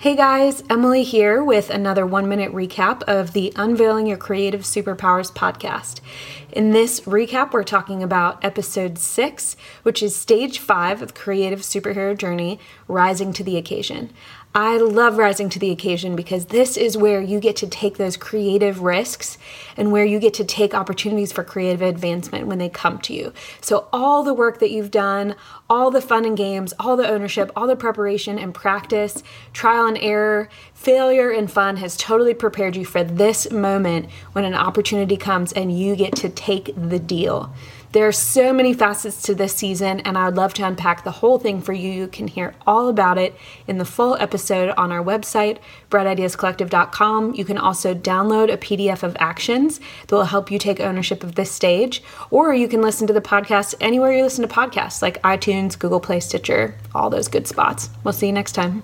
Hey guys, Emily here with another one minute recap of the Unveiling Your Creative Superpowers podcast. In this recap, we're talking about episode six, which is stage five of the creative superhero journey, Rising to the Occasion. I love rising to the occasion because this is where you get to take those creative risks and where you get to take opportunities for creative advancement when they come to you. So, all the work that you've done, all the fun and games, all the ownership, all the preparation and practice, trial and error, failure and fun has totally prepared you for this moment when an opportunity comes and you get to take the deal. There are so many facets to this season, and I would love to unpack the whole thing for you. You can hear all about it in the full episode on our website, brightideascollective.com. You can also download a PDF of actions that will help you take ownership of this stage, or you can listen to the podcast anywhere you listen to podcasts, like iTunes, Google Play, Stitcher, all those good spots. We'll see you next time.